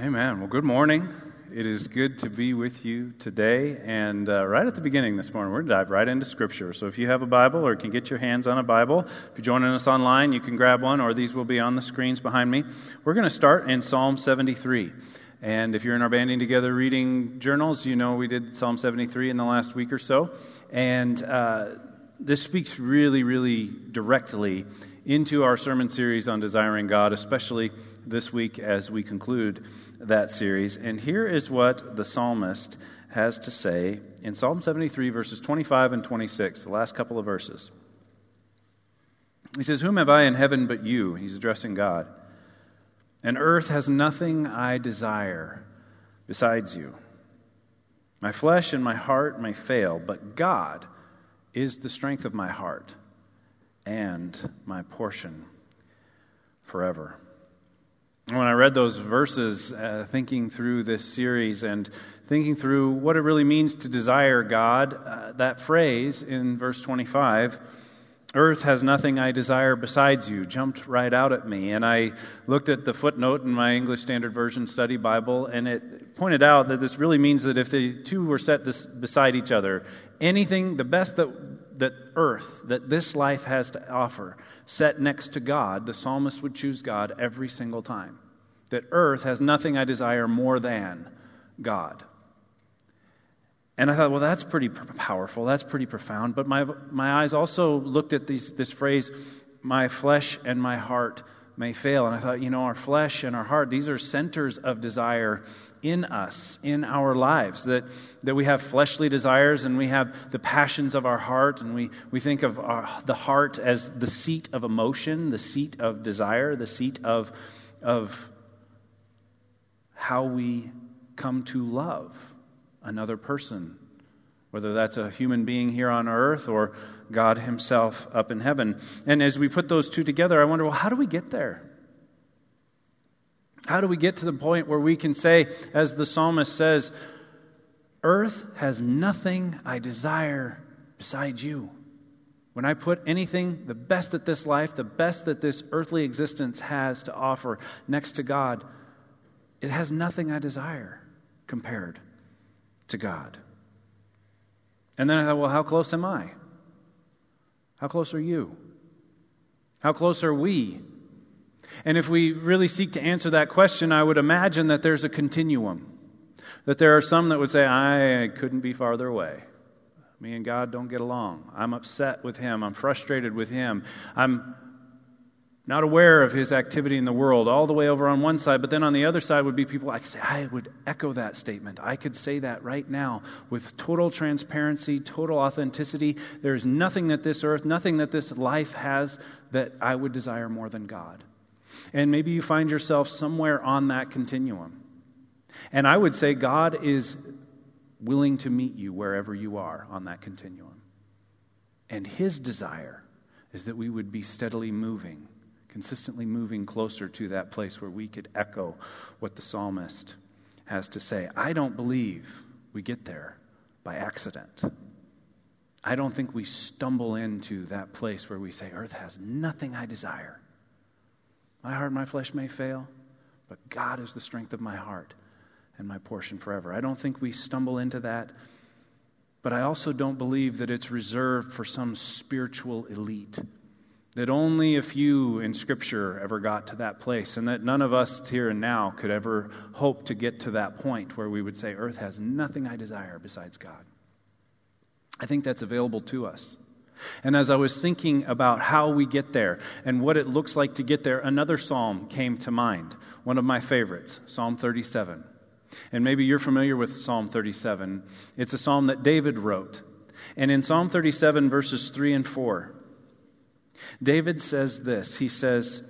Amen. Well, good morning. It is good to be with you today. And uh, right at the beginning this morning, we're going to dive right into Scripture. So if you have a Bible or can get your hands on a Bible, if you're joining us online, you can grab one, or these will be on the screens behind me. We're going to start in Psalm 73. And if you're in our Banding Together reading journals, you know we did Psalm 73 in the last week or so. And uh, this speaks really, really directly into our sermon series on desiring God, especially this week as we conclude that series. And here is what the psalmist has to say in Psalm 73, verses 25 and 26, the last couple of verses. He says, Whom have I in heaven but you? He's addressing God. And earth has nothing I desire besides you. My flesh and my heart may fail, but God is the strength of my heart and my portion forever. When I read those verses, uh, thinking through this series and thinking through what it really means to desire God, uh, that phrase in verse 25, Earth has nothing I desire besides you, jumped right out at me. And I looked at the footnote in my English Standard Version study Bible, and it pointed out that this really means that if the two were set beside each other, anything, the best that, that earth, that this life has to offer, set next to God, the psalmist would choose God every single time. That earth has nothing I desire more than God. And I thought, well, that's pretty powerful. That's pretty profound. But my, my eyes also looked at these, this phrase, my flesh and my heart may fail. And I thought, you know, our flesh and our heart, these are centers of desire in us, in our lives. That, that we have fleshly desires and we have the passions of our heart, and we, we think of our, the heart as the seat of emotion, the seat of desire, the seat of, of how we come to love another person, whether that's a human being here on earth or God Himself up in heaven. And as we put those two together, I wonder, well, how do we get there? How do we get to the point where we can say, as the psalmist says, Earth has nothing I desire besides you? When I put anything, the best that this life, the best that this earthly existence has to offer next to God, it has nothing I desire compared to God. And then I thought, well, how close am I? How close are you? How close are we and if we really seek to answer that question, I would imagine that there's a continuum. That there are some that would say, I couldn't be farther away. Me and God don't get along. I'm upset with Him. I'm frustrated with Him. I'm not aware of His activity in the world, all the way over on one side. But then on the other side would be people I say, I would echo that statement. I could say that right now with total transparency, total authenticity. There is nothing that this earth, nothing that this life has that I would desire more than God. And maybe you find yourself somewhere on that continuum. And I would say God is willing to meet you wherever you are on that continuum. And His desire is that we would be steadily moving, consistently moving closer to that place where we could echo what the psalmist has to say. I don't believe we get there by accident. I don't think we stumble into that place where we say, Earth has nothing I desire. My heart my flesh may fail, but God is the strength of my heart and my portion forever. I don't think we stumble into that, but I also don't believe that it's reserved for some spiritual elite. That only a few in Scripture ever got to that place, and that none of us here and now could ever hope to get to that point where we would say, Earth has nothing I desire besides God. I think that's available to us. And as I was thinking about how we get there and what it looks like to get there, another psalm came to mind, one of my favorites, Psalm 37. And maybe you're familiar with Psalm 37. It's a psalm that David wrote. And in Psalm 37, verses 3 and 4, David says this He says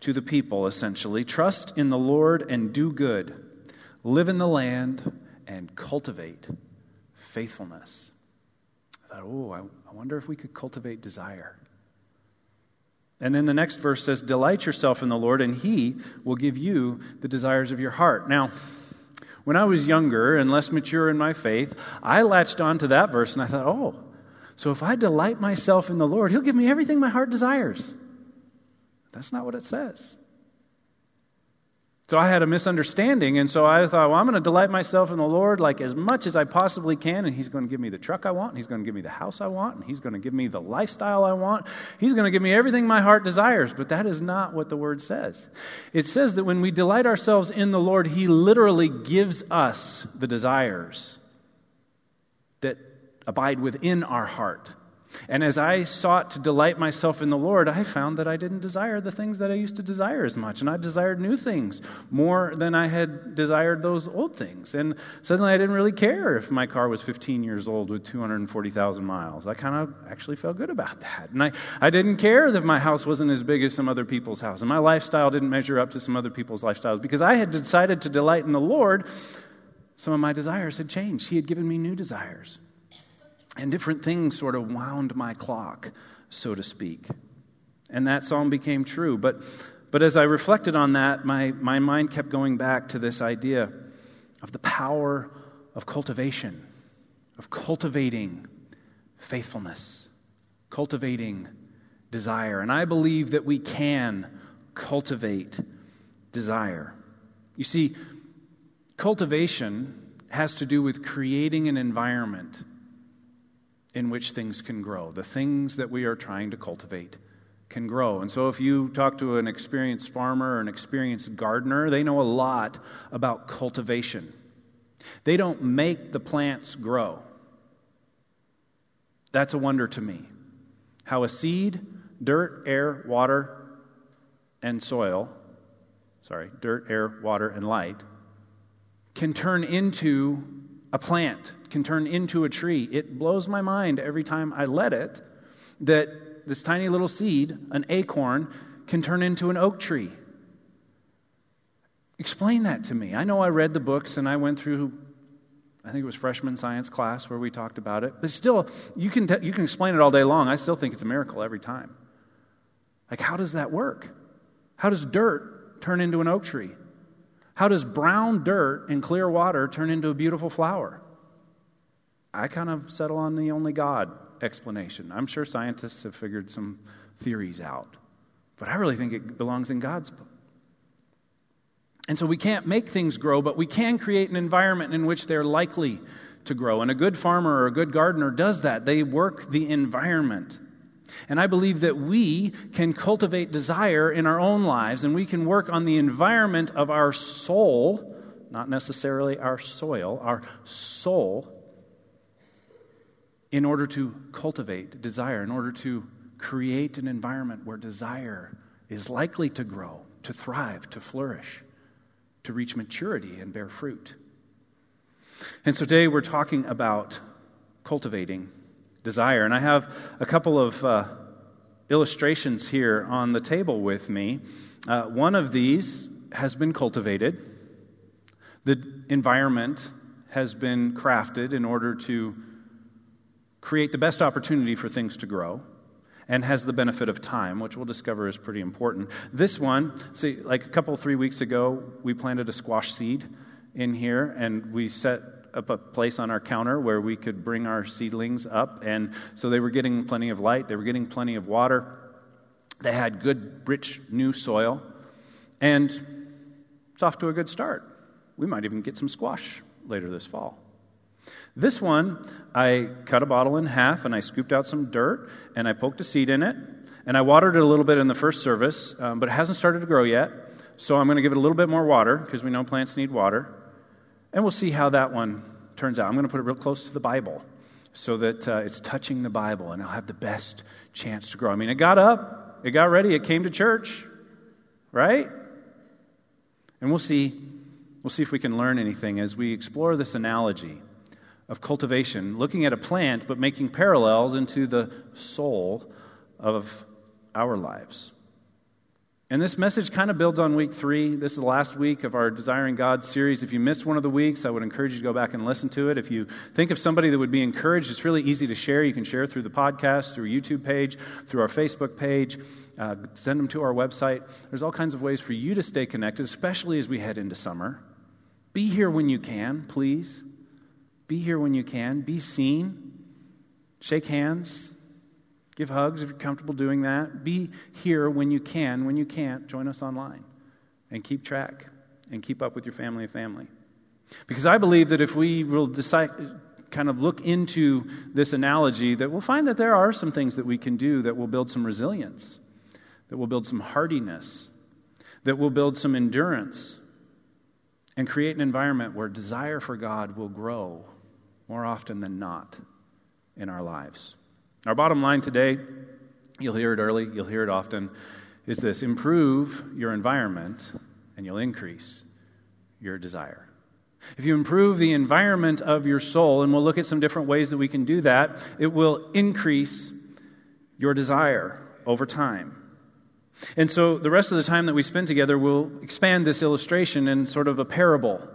to the people, essentially, Trust in the Lord and do good, live in the land and cultivate faithfulness thought, oh, I, I wonder if we could cultivate desire. And then the next verse says, Delight yourself in the Lord, and He will give you the desires of your heart. Now, when I was younger and less mature in my faith, I latched on to that verse and I thought, oh, so if I delight myself in the Lord, He'll give me everything my heart desires. That's not what it says. So I had a misunderstanding, and so I thought, well, I'm going to delight myself in the Lord like as much as I possibly can, and He's going to give me the truck I want, and He's going to give me the house I want, and He's going to give me the lifestyle I want. He's going to give me everything my heart desires. But that is not what the Word says. It says that when we delight ourselves in the Lord, He literally gives us the desires that abide within our heart. And as I sought to delight myself in the Lord, I found that I didn't desire the things that I used to desire as much. And I desired new things more than I had desired those old things. And suddenly I didn't really care if my car was 15 years old with 240,000 miles. I kind of actually felt good about that. And I, I didn't care that my house wasn't as big as some other people's house. And my lifestyle didn't measure up to some other people's lifestyles. Because I had decided to delight in the Lord, some of my desires had changed. He had given me new desires. And different things sort of wound my clock, so to speak. And that psalm became true. But, but as I reflected on that, my, my mind kept going back to this idea of the power of cultivation, of cultivating faithfulness, cultivating desire. And I believe that we can cultivate desire. You see, cultivation has to do with creating an environment in which things can grow. The things that we are trying to cultivate can grow. And so, if you talk to an experienced farmer or an experienced gardener, they know a lot about cultivation. They don't make the plants grow. That's a wonder to me. How a seed, dirt, air, water, and soil, sorry, dirt, air, water, and light, can turn into a plant can turn into a tree. It blows my mind every time I let it that this tiny little seed, an acorn, can turn into an oak tree. Explain that to me. I know I read the books and I went through, I think it was freshman science class where we talked about it, but still, you can, t- you can explain it all day long. I still think it's a miracle every time. Like, how does that work? How does dirt turn into an oak tree? How does brown dirt and clear water turn into a beautiful flower? I kind of settle on the only God explanation. I'm sure scientists have figured some theories out, but I really think it belongs in God's book. And so we can't make things grow, but we can create an environment in which they're likely to grow. And a good farmer or a good gardener does that. They work the environment. And I believe that we can cultivate desire in our own lives and we can work on the environment of our soul, not necessarily our soil, our soul, in order to cultivate desire, in order to create an environment where desire is likely to grow, to thrive, to flourish, to reach maturity and bear fruit. And so today we're talking about cultivating desire. And I have a couple of uh, illustrations here on the table with me. Uh, one of these has been cultivated, the environment has been crafted in order to create the best opportunity for things to grow and has the benefit of time, which we'll discover is pretty important. This one, see, like a couple, three weeks ago, we planted a squash seed in here and we set up a place on our counter where we could bring our seedlings up. And so they were getting plenty of light, they were getting plenty of water. They had good, rich, new soil. And it's off to a good start. We might even get some squash later this fall. This one, I cut a bottle in half and I scooped out some dirt and I poked a seed in it. And I watered it a little bit in the first service, um, but it hasn't started to grow yet. So I'm going to give it a little bit more water because we know plants need water. And we'll see how that one turns out. I'm going to put it real close to the Bible so that uh, it's touching the Bible and I'll have the best chance to grow. I mean, it got up, it got ready, it came to church, right? And we'll see, we'll see if we can learn anything as we explore this analogy of cultivation, looking at a plant but making parallels into the soul of our lives. And this message kind of builds on week three. This is the last week of our Desiring God series. If you missed one of the weeks, I would encourage you to go back and listen to it. If you think of somebody that would be encouraged, it's really easy to share. You can share through the podcast, through YouTube page, through our Facebook page. Uh, send them to our website. There's all kinds of ways for you to stay connected, especially as we head into summer. Be here when you can, please. Be here when you can. Be seen. Shake hands. Give hugs if you're comfortable doing that. Be here when you can. When you can't, join us online and keep track and keep up with your family and family. Because I believe that if we will decide, kind of look into this analogy, that we'll find that there are some things that we can do that will build some resilience, that will build some hardiness, that will build some endurance, and create an environment where desire for God will grow more often than not in our lives. Our bottom line today, you'll hear it early, you'll hear it often, is this improve your environment and you'll increase your desire. If you improve the environment of your soul, and we'll look at some different ways that we can do that, it will increase your desire over time. And so the rest of the time that we spend together, we'll expand this illustration in sort of a parable.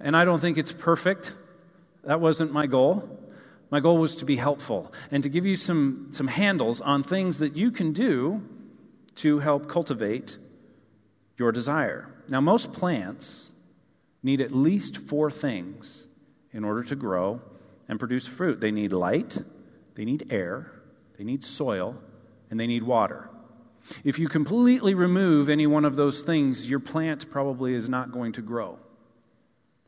And I don't think it's perfect. That wasn't my goal. My goal was to be helpful and to give you some, some handles on things that you can do to help cultivate your desire. Now, most plants need at least four things in order to grow and produce fruit they need light, they need air, they need soil, and they need water. If you completely remove any one of those things, your plant probably is not going to grow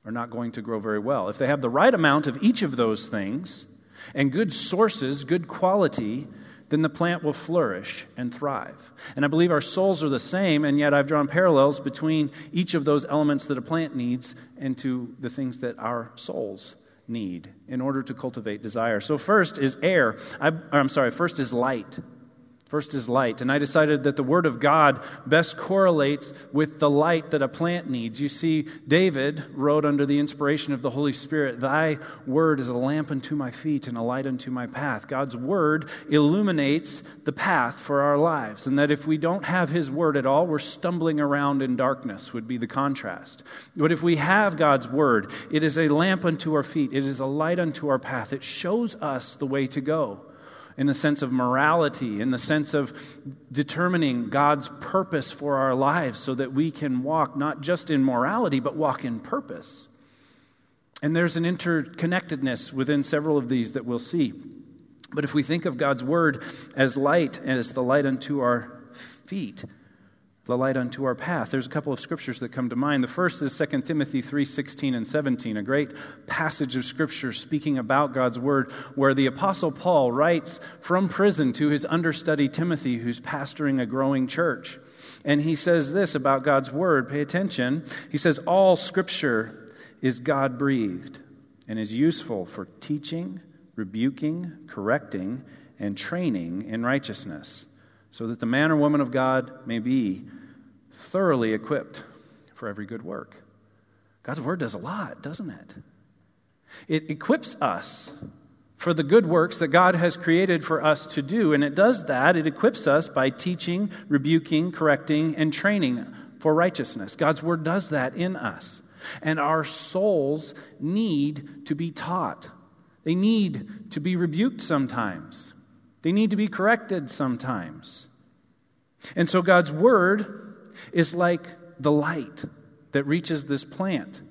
or not going to grow very well. If they have the right amount of each of those things and good sources, good quality, then the plant will flourish and thrive. And I believe our souls are the same, and yet I've drawn parallels between each of those elements that a plant needs and to the things that our souls need in order to cultivate desire. So, first is air. I, I'm sorry, first is light. First is light. And I decided that the Word of God best correlates with the light that a plant needs. You see, David wrote under the inspiration of the Holy Spirit, Thy Word is a lamp unto my feet and a light unto my path. God's Word illuminates the path for our lives. And that if we don't have His Word at all, we're stumbling around in darkness, would be the contrast. But if we have God's Word, it is a lamp unto our feet, it is a light unto our path. It shows us the way to go in the sense of morality, in the sense of determining God's purpose for our lives so that we can walk not just in morality, but walk in purpose. And there's an interconnectedness within several of these that we'll see. But if we think of God's word as light, as the light unto our feet, the light unto our path. There's a couple of scriptures that come to mind. The first is 2 Timothy 3:16 and 17, a great passage of scripture speaking about God's word where the apostle Paul writes from prison to his understudy Timothy who's pastoring a growing church. And he says this about God's word, pay attention. He says all scripture is God-breathed and is useful for teaching, rebuking, correcting, and training in righteousness so that the man or woman of God may be thoroughly equipped for every good work. God's word does a lot, doesn't it? It equips us for the good works that God has created for us to do. And it does that. It equips us by teaching, rebuking, correcting, and training for righteousness. God's word does that in us. And our souls need to be taught, they need to be rebuked sometimes. They need to be corrected sometimes. And so God's word is like the light that reaches this plant.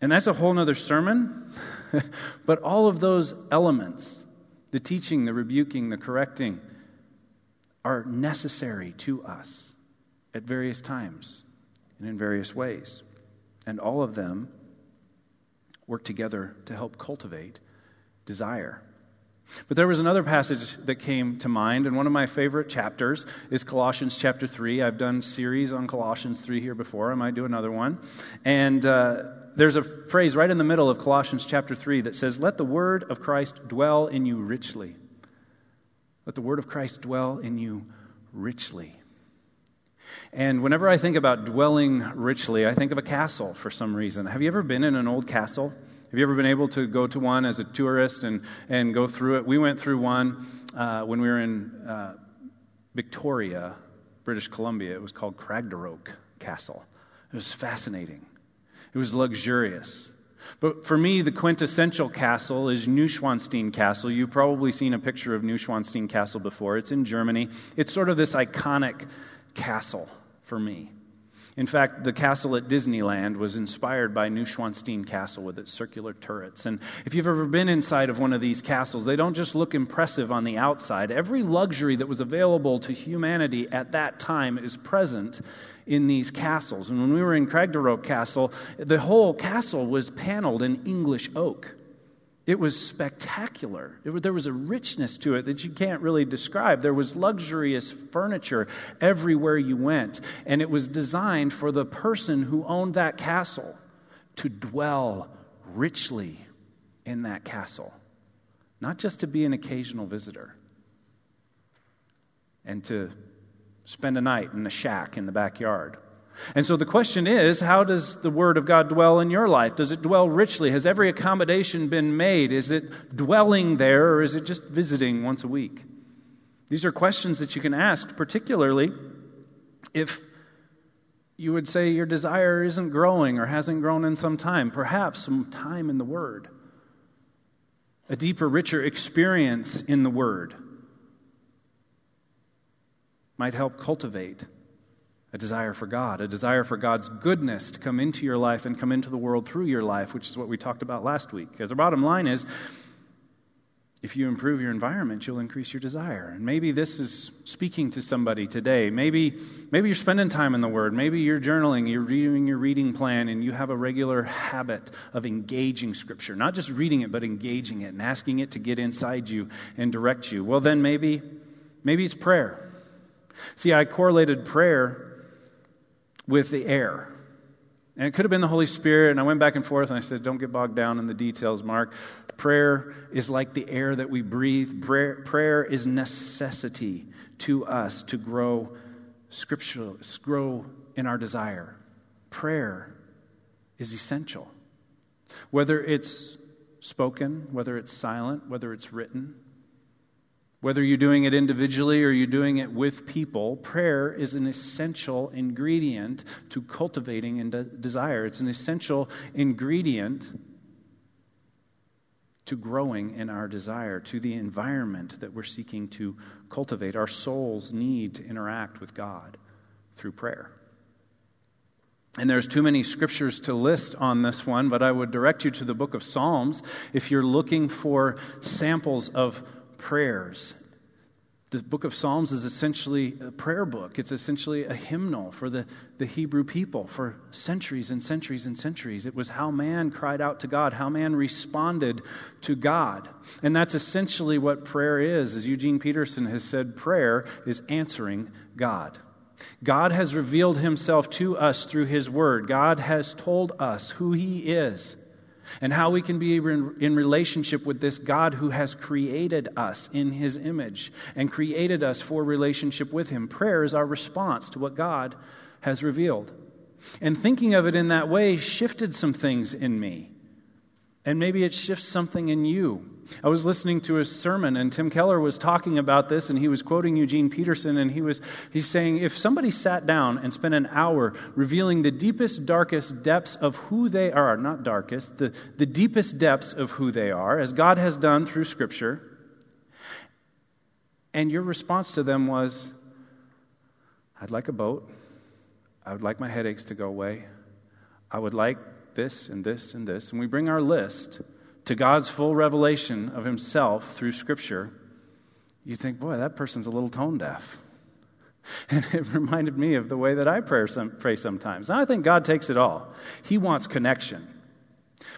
And that's a whole other sermon. but all of those elements the teaching, the rebuking, the correcting are necessary to us at various times and in various ways. And all of them work together to help cultivate desire. But there was another passage that came to mind, and one of my favorite chapters is Colossians chapter 3. I've done series on Colossians 3 here before. I might do another one. And uh, there's a phrase right in the middle of Colossians chapter 3 that says, Let the word of Christ dwell in you richly. Let the word of Christ dwell in you richly. And whenever I think about dwelling richly, I think of a castle for some reason. Have you ever been in an old castle? Have you ever been able to go to one as a tourist and, and go through it? We went through one uh, when we were in uh, Victoria, British Columbia. It was called Craigdarroch Castle. It was fascinating, it was luxurious. But for me, the quintessential castle is Neuschwanstein Castle. You've probably seen a picture of Neuschwanstein Castle before. It's in Germany. It's sort of this iconic castle for me. In fact, the castle at Disneyland was inspired by Neuschwanstein Castle with its circular turrets. And if you've ever been inside of one of these castles, they don't just look impressive on the outside. Every luxury that was available to humanity at that time is present in these castles. And when we were in Craigdarroch Castle, the whole castle was paneled in English oak. It was spectacular. It, there was a richness to it that you can't really describe. There was luxurious furniture everywhere you went, and it was designed for the person who owned that castle to dwell richly in that castle, not just to be an occasional visitor and to spend a night in a shack in the backyard. And so the question is how does the Word of God dwell in your life? Does it dwell richly? Has every accommodation been made? Is it dwelling there or is it just visiting once a week? These are questions that you can ask, particularly if you would say your desire isn't growing or hasn't grown in some time, perhaps some time in the Word, a deeper, richer experience in the Word might help cultivate a desire for God, a desire for God's goodness to come into your life and come into the world through your life, which is what we talked about last week. Because the bottom line is if you improve your environment, you'll increase your desire. And maybe this is speaking to somebody today. Maybe, maybe you're spending time in the Word. Maybe you're journaling, you're reading your reading plan, and you have a regular habit of engaging Scripture. Not just reading it, but engaging it and asking it to get inside you and direct you. Well, then maybe, maybe it's prayer. See, I correlated prayer with the air. And it could have been the Holy Spirit. And I went back and forth and I said, Don't get bogged down in the details, Mark. Prayer is like the air that we breathe. Prayer, prayer is necessity to us to grow scriptural, grow in our desire. Prayer is essential. Whether it's spoken, whether it's silent, whether it's written, whether you're doing it individually or you're doing it with people, prayer is an essential ingredient to cultivating and de- desire. It's an essential ingredient to growing in our desire, to the environment that we're seeking to cultivate. Our souls need to interact with God through prayer. And there's too many scriptures to list on this one, but I would direct you to the book of Psalms if you're looking for samples of prayers. The book of Psalms is essentially a prayer book. It's essentially a hymnal for the, the Hebrew people for centuries and centuries and centuries. It was how man cried out to God, how man responded to God. And that's essentially what prayer is. As Eugene Peterson has said, prayer is answering God. God has revealed himself to us through his word. God has told us who he is and how we can be in relationship with this God who has created us in his image and created us for relationship with him. Prayer is our response to what God has revealed. And thinking of it in that way shifted some things in me. And maybe it shifts something in you. I was listening to a sermon, and Tim Keller was talking about this, and he was quoting Eugene Peterson, and he was he's saying if somebody sat down and spent an hour revealing the deepest, darkest depths of who they are, not darkest, the, the deepest depths of who they are, as God has done through Scripture, and your response to them was, I'd like a boat. I would like my headaches to go away. I would like this and this and this. And we bring our list to God's full revelation of Himself through Scripture, you think, boy, that person's a little tone deaf. And it reminded me of the way that I pray, some, pray sometimes. I think God takes it all. He wants connection.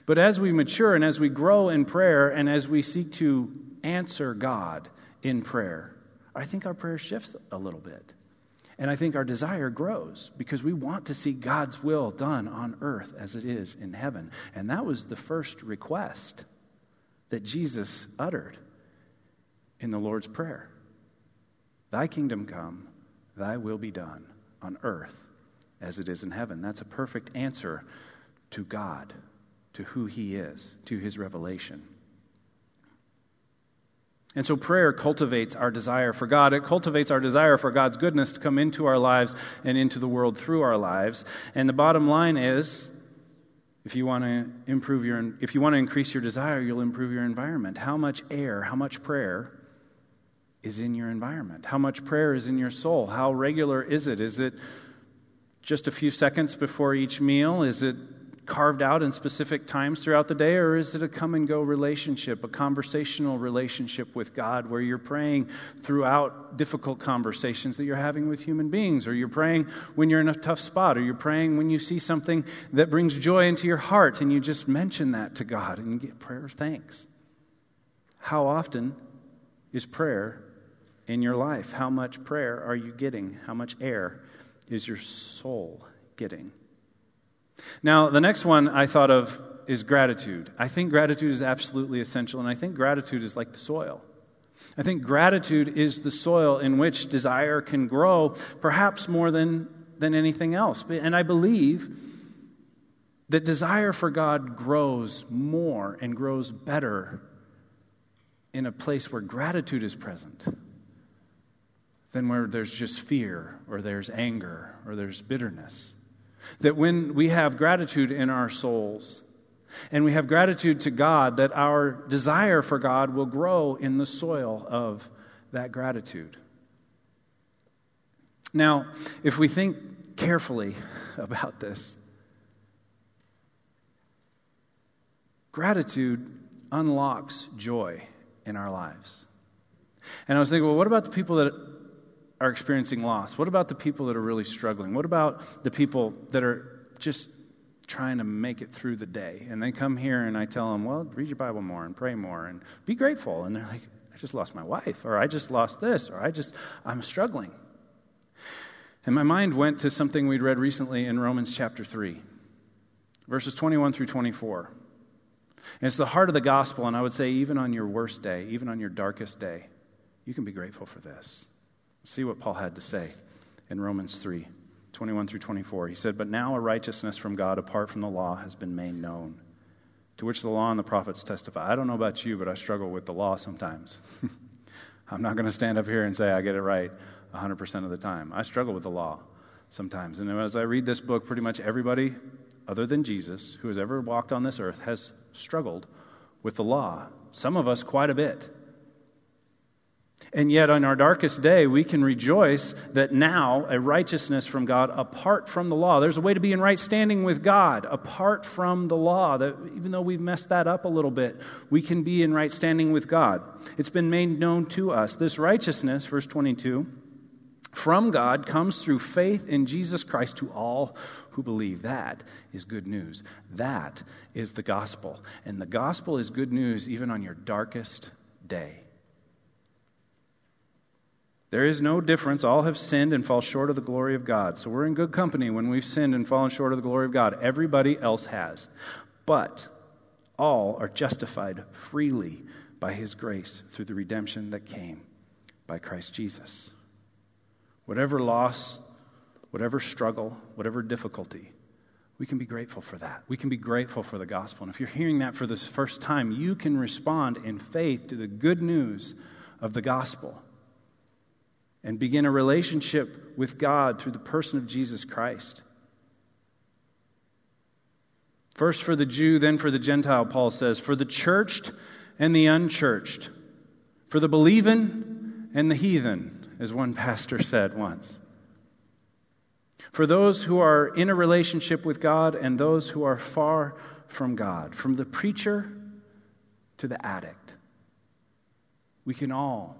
But as we mature and as we grow in prayer and as we seek to answer God in prayer, I think our prayer shifts a little bit. And I think our desire grows because we want to see God's will done on earth as it is in heaven. And that was the first request that Jesus uttered in the Lord's Prayer Thy kingdom come, thy will be done on earth as it is in heaven. That's a perfect answer to God, to who He is, to His revelation. And so prayer cultivates our desire for God. It cultivates our desire for God's goodness to come into our lives and into the world through our lives. And the bottom line is if you want to improve your if you want to increase your desire, you'll improve your environment. How much air, how much prayer is in your environment? How much prayer is in your soul? How regular is it? Is it just a few seconds before each meal? Is it carved out in specific times throughout the day, or is it a come and go relationship, a conversational relationship with God where you're praying throughout difficult conversations that you're having with human beings, or you're praying when you're in a tough spot, or you're praying when you see something that brings joy into your heart and you just mention that to God and get prayer thanks? How often is prayer in your life? How much prayer are you getting? How much air is your soul getting? Now, the next one I thought of is gratitude. I think gratitude is absolutely essential, and I think gratitude is like the soil. I think gratitude is the soil in which desire can grow, perhaps more than, than anything else. And I believe that desire for God grows more and grows better in a place where gratitude is present than where there's just fear or there's anger or there's bitterness. That when we have gratitude in our souls, and we have gratitude to God, that our desire for God will grow in the soil of that gratitude. Now, if we think carefully about this, gratitude unlocks joy in our lives. And I was thinking, well, what about the people that are experiencing loss? What about the people that are really struggling? What about the people that are just trying to make it through the day? And they come here and I tell them, well, read your Bible more and pray more and be grateful. And they're like, I just lost my wife, or I just lost this, or I just, I'm struggling. And my mind went to something we'd read recently in Romans chapter 3, verses 21 through 24. And it's the heart of the gospel, and I would say, even on your worst day, even on your darkest day, you can be grateful for this. See what Paul had to say in Romans 3 21 through 24. He said, But now a righteousness from God apart from the law has been made known, to which the law and the prophets testify. I don't know about you, but I struggle with the law sometimes. I'm not going to stand up here and say I get it right 100% of the time. I struggle with the law sometimes. And as I read this book, pretty much everybody other than Jesus who has ever walked on this earth has struggled with the law. Some of us quite a bit. And yet, on our darkest day, we can rejoice that now a righteousness from God apart from the law. There's a way to be in right standing with God apart from the law. That even though we've messed that up a little bit, we can be in right standing with God. It's been made known to us. This righteousness, verse 22, from God comes through faith in Jesus Christ to all who believe. That is good news. That is the gospel. And the gospel is good news even on your darkest day. There is no difference. All have sinned and fall short of the glory of God. So we're in good company when we've sinned and fallen short of the glory of God. Everybody else has. But all are justified freely by his grace through the redemption that came by Christ Jesus. Whatever loss, whatever struggle, whatever difficulty, we can be grateful for that. We can be grateful for the gospel. And if you're hearing that for the first time, you can respond in faith to the good news of the gospel and begin a relationship with God through the person of Jesus Christ. First for the Jew, then for the Gentile, Paul says, for the churched and the unchurched, for the believing and the heathen, as one pastor said once. For those who are in a relationship with God and those who are far from God, from the preacher to the addict, we can all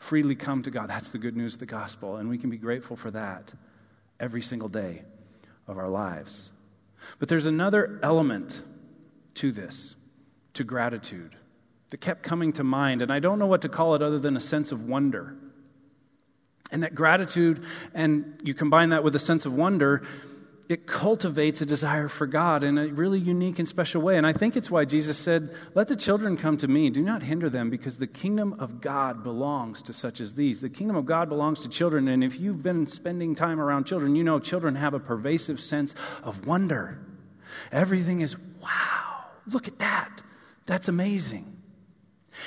freely come to God. That's the good news of the gospel, and we can be grateful for that every single day of our lives. But there's another element to this, to gratitude, that kept coming to mind, and I don't know what to call it other than a sense of wonder. And that gratitude, and you combine that with a sense of wonder, it cultivates a desire for God in a really unique and special way. And I think it's why Jesus said, Let the children come to me. Do not hinder them, because the kingdom of God belongs to such as these. The kingdom of God belongs to children. And if you've been spending time around children, you know children have a pervasive sense of wonder. Everything is, wow, look at that. That's amazing.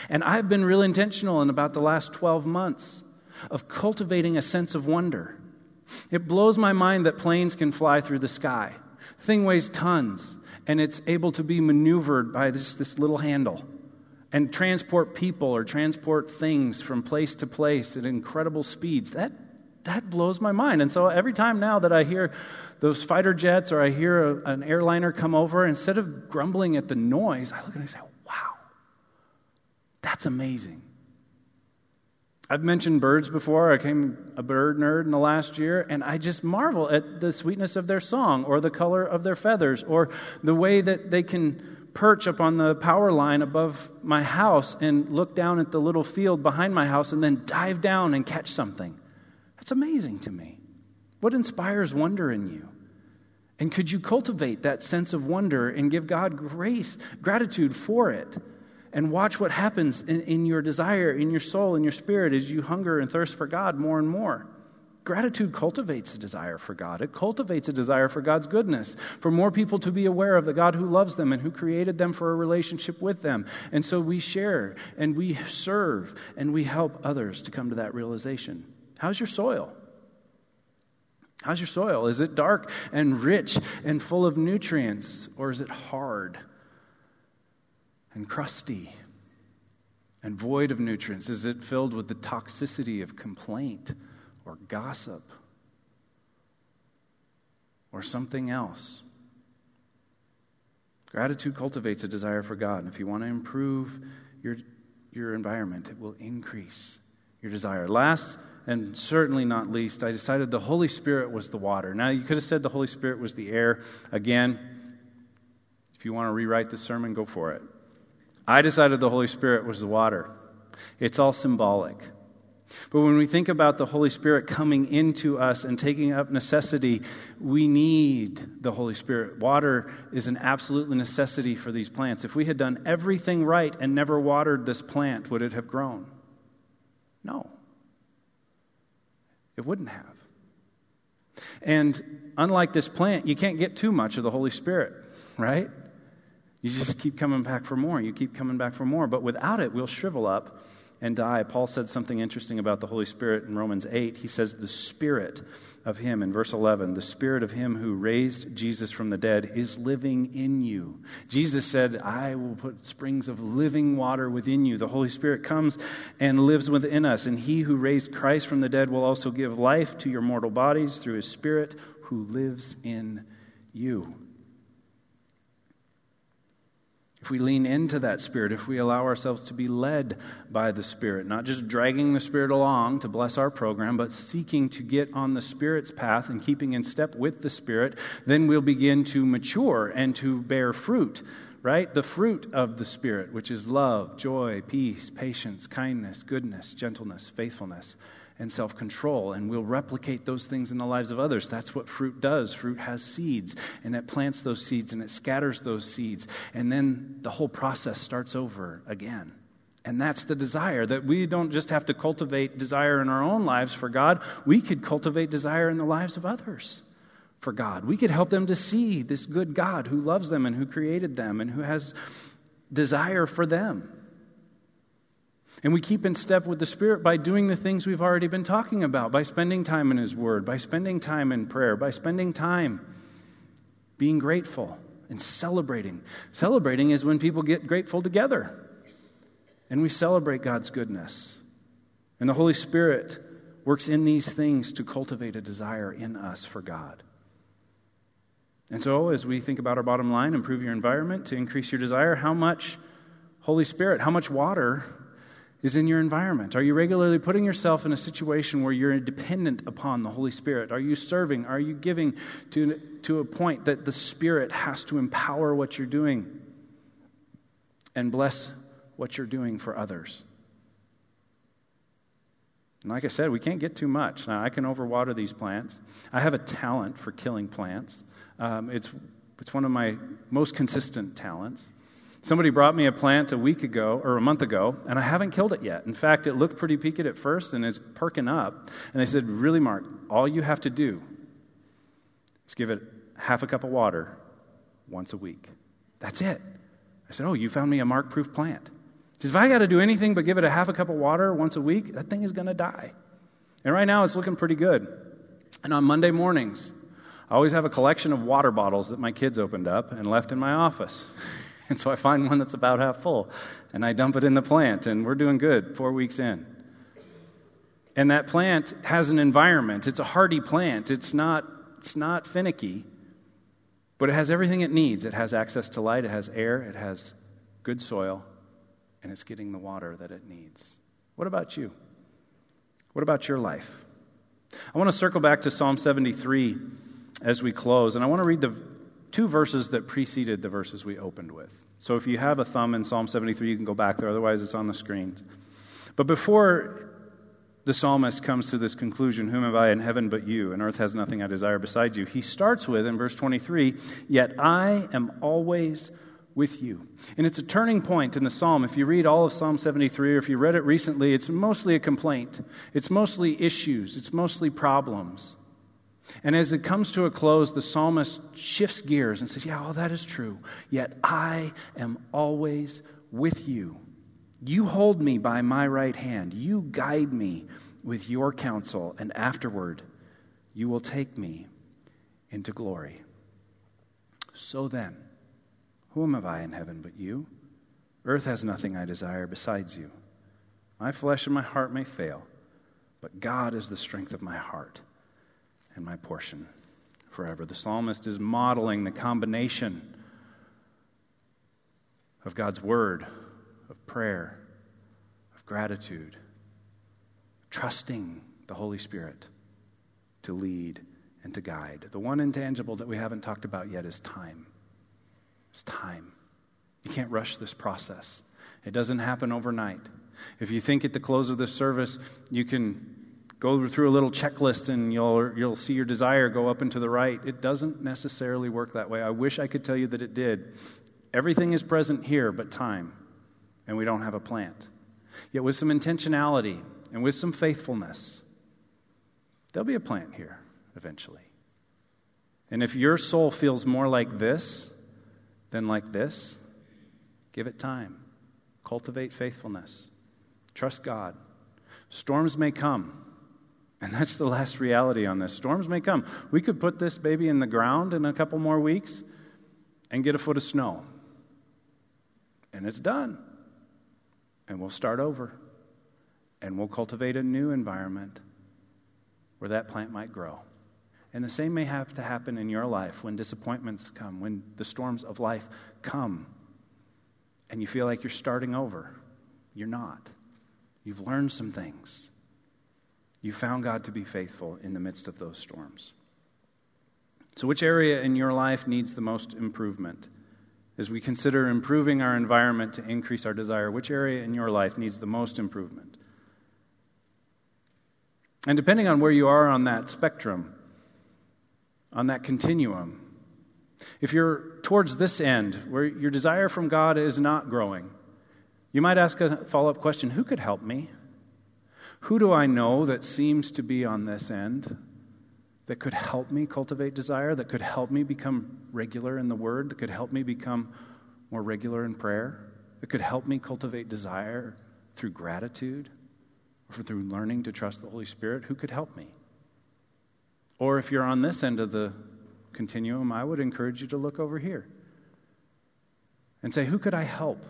And I've been real intentional in about the last 12 months of cultivating a sense of wonder. It blows my mind that planes can fly through the sky. Thing weighs tons, and it's able to be maneuvered by this, this little handle and transport people or transport things from place to place at incredible speeds. That that blows my mind. And so every time now that I hear those fighter jets or I hear a, an airliner come over, instead of grumbling at the noise, I look and I say, wow, that's amazing. I've mentioned birds before. I became a bird nerd in the last year, and I just marvel at the sweetness of their song, or the color of their feathers, or the way that they can perch up on the power line above my house and look down at the little field behind my house and then dive down and catch something. That's amazing to me. What inspires wonder in you? And could you cultivate that sense of wonder and give God grace, gratitude for it? And watch what happens in, in your desire, in your soul, in your spirit as you hunger and thirst for God more and more. Gratitude cultivates a desire for God. It cultivates a desire for God's goodness, for more people to be aware of the God who loves them and who created them for a relationship with them. And so we share and we serve and we help others to come to that realization. How's your soil? How's your soil? Is it dark and rich and full of nutrients, or is it hard and crusty and void of nutrients? Is it filled with the toxicity of complaint or gossip or something else? Gratitude cultivates a desire for God. And if you want to improve your, your environment, it will increase your desire. Last, and certainly not least, I decided the Holy Spirit was the water. Now, you could have said the Holy Spirit was the air. Again, if you want to rewrite the sermon, go for it. I decided the Holy Spirit was the water. It's all symbolic. But when we think about the Holy Spirit coming into us and taking up necessity, we need the Holy Spirit. Water is an absolute necessity for these plants. If we had done everything right and never watered this plant, would it have grown? No. It wouldn't have. And unlike this plant, you can't get too much of the Holy Spirit, right? You just keep coming back for more. You keep coming back for more. But without it, we'll shrivel up and die. Paul said something interesting about the Holy Spirit in Romans 8. He says, The Spirit of Him, in verse 11, the Spirit of Him who raised Jesus from the dead is living in you. Jesus said, I will put springs of living water within you. The Holy Spirit comes and lives within us, and He who raised Christ from the dead will also give life to your mortal bodies through His Spirit who lives in you. If we lean into that Spirit, if we allow ourselves to be led by the Spirit, not just dragging the Spirit along to bless our program, but seeking to get on the Spirit's path and keeping in step with the Spirit, then we'll begin to mature and to bear fruit, right? The fruit of the Spirit, which is love, joy, peace, patience, kindness, goodness, gentleness, faithfulness and self control, and we'll replicate those things in the lives of others. That's what fruit does. Fruit has seeds, and it plants those seeds and it scatters those seeds, and then the whole process starts over again. And that's the desire that we don't just have to cultivate desire in our own lives for God, we could cultivate desire in the lives of others for God. We could help them to see this good God who loves them and who created them and who has desire for them. And we keep in step with the Spirit by doing the things we've already been talking about, by spending time in His Word, by spending time in prayer, by spending time being grateful and celebrating. Celebrating is when people get grateful together and we celebrate God's goodness. And the Holy Spirit works in these things to cultivate a desire in us for God. And so, as we think about our bottom line, improve your environment to increase your desire, how much Holy Spirit, how much water is in your environment? Are you regularly putting yourself in a situation where you're dependent upon the Holy Spirit? Are you serving? Are you giving to, to a point that the Spirit has to empower what you're doing and bless what you're doing for others? And like I said, we can't get too much. Now, I can overwater these plants. I have a talent for killing plants. Um, it's, it's one of my most consistent talents. Somebody brought me a plant a week ago or a month ago, and I haven't killed it yet. In fact, it looked pretty peaked at first and it's perking up. And they said, Really, Mark, all you have to do is give it half a cup of water once a week. That's it. I said, Oh, you found me a mark proof plant. He says, If I got to do anything but give it a half a cup of water once a week, that thing is going to die. And right now, it's looking pretty good. And on Monday mornings, I always have a collection of water bottles that my kids opened up and left in my office. And so I find one that's about half full and I dump it in the plant, and we're doing good four weeks in. And that plant has an environment. It's a hardy plant. It's not, it's not finicky, but it has everything it needs. It has access to light, it has air, it has good soil, and it's getting the water that it needs. What about you? What about your life? I want to circle back to Psalm 73 as we close, and I want to read the two verses that preceded the verses we opened with. So if you have a thumb in Psalm 73, you can go back there, otherwise, it's on the screens. But before the psalmist comes to this conclusion Whom have I in heaven but you, and earth has nothing I desire besides you? He starts with, in verse 23, Yet I am always with you. And it's a turning point in the psalm. If you read all of Psalm 73, or if you read it recently, it's mostly a complaint, it's mostly issues, it's mostly problems. And as it comes to a close, the psalmist shifts gears and says, Yeah, all that is true. Yet I am always with you. You hold me by my right hand. You guide me with your counsel, and afterward you will take me into glory. So then, whom have I in heaven but you? Earth has nothing I desire besides you. My flesh and my heart may fail, but God is the strength of my heart and my portion forever. The psalmist is modeling the combination of God's word, of prayer, of gratitude, trusting the Holy Spirit to lead and to guide. The one intangible that we haven't talked about yet is time. It's time. You can't rush this process. It doesn't happen overnight. If you think at the close of this service you can go through a little checklist and you'll, you'll see your desire go up and to the right, it doesn't necessarily work that way. I wish I could tell you that it did. Everything is present here but time, and we don't have a plant. Yet, with some intentionality and with some faithfulness, there'll be a plant here eventually. And if your soul feels more like this than like this, give it time. Cultivate faithfulness. Trust God. Storms may come. And that's the last reality on this. Storms may come. We could put this baby in the ground in a couple more weeks and get a foot of snow and it's done. And we'll start over. And we'll cultivate a new environment where that plant might grow. And the same may have to happen in your life when disappointments come, when the storms of life come, and you feel like you're starting over. You're not. You've learned some things. You found God to be faithful in the midst of those storms. So, which area in your life needs the most improvement? as we consider improving our environment to increase our desire, which area in your life needs the most improvement? And depending on where you are on that spectrum, on that continuum, if you're towards this end, where your desire from God is not growing, you might ask a follow up question Who could help me? Who do I know that seems to be on this end? that could help me cultivate desire, that could help me become regular in the Word, that could help me become more regular in prayer, that could help me cultivate desire through gratitude or through learning to trust the Holy Spirit, who could help me? Or if you're on this end of the continuum, I would encourage you to look over here and say, Who could I help?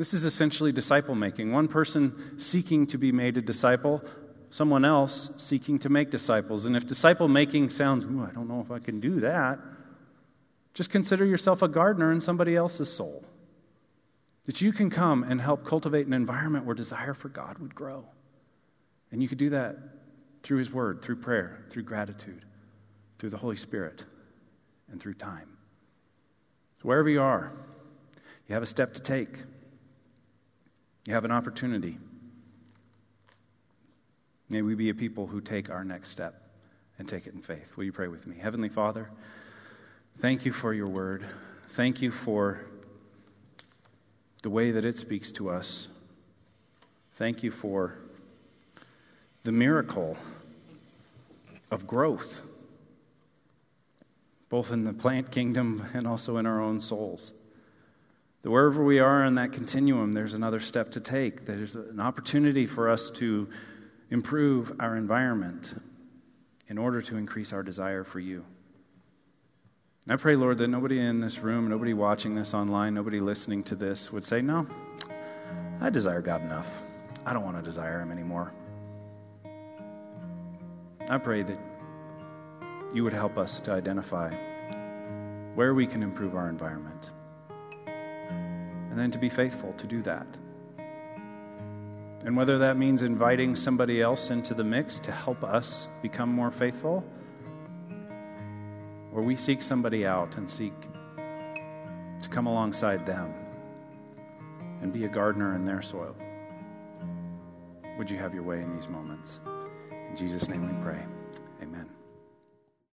This is essentially disciple making. One person seeking to be made a disciple, someone else seeking to make disciples. And if disciple making sounds, I don't know if I can do that, just consider yourself a gardener in somebody else's soul. That you can come and help cultivate an environment where desire for God would grow. And you could do that through His Word, through prayer, through gratitude, through the Holy Spirit, and through time. So, wherever you are, you have a step to take, you have an opportunity. May we be a people who take our next step and take it in faith. Will you pray with me? Heavenly Father, thank you for your word. Thank you for the way that it speaks to us. Thank you for the miracle of growth, both in the plant kingdom and also in our own souls. That wherever we are in that continuum, there's another step to take. There's an opportunity for us to improve our environment in order to increase our desire for you. I pray, Lord, that nobody in this room, nobody watching this online, nobody listening to this would say, No, I desire God enough. I don't want to desire him anymore. I pray that you would help us to identify where we can improve our environment and then to be faithful to do that. And whether that means inviting somebody else into the mix to help us become more faithful, or we seek somebody out and seek to come alongside them and be a gardener in their soil. Would you have your way in these moments? In Jesus' name we pray.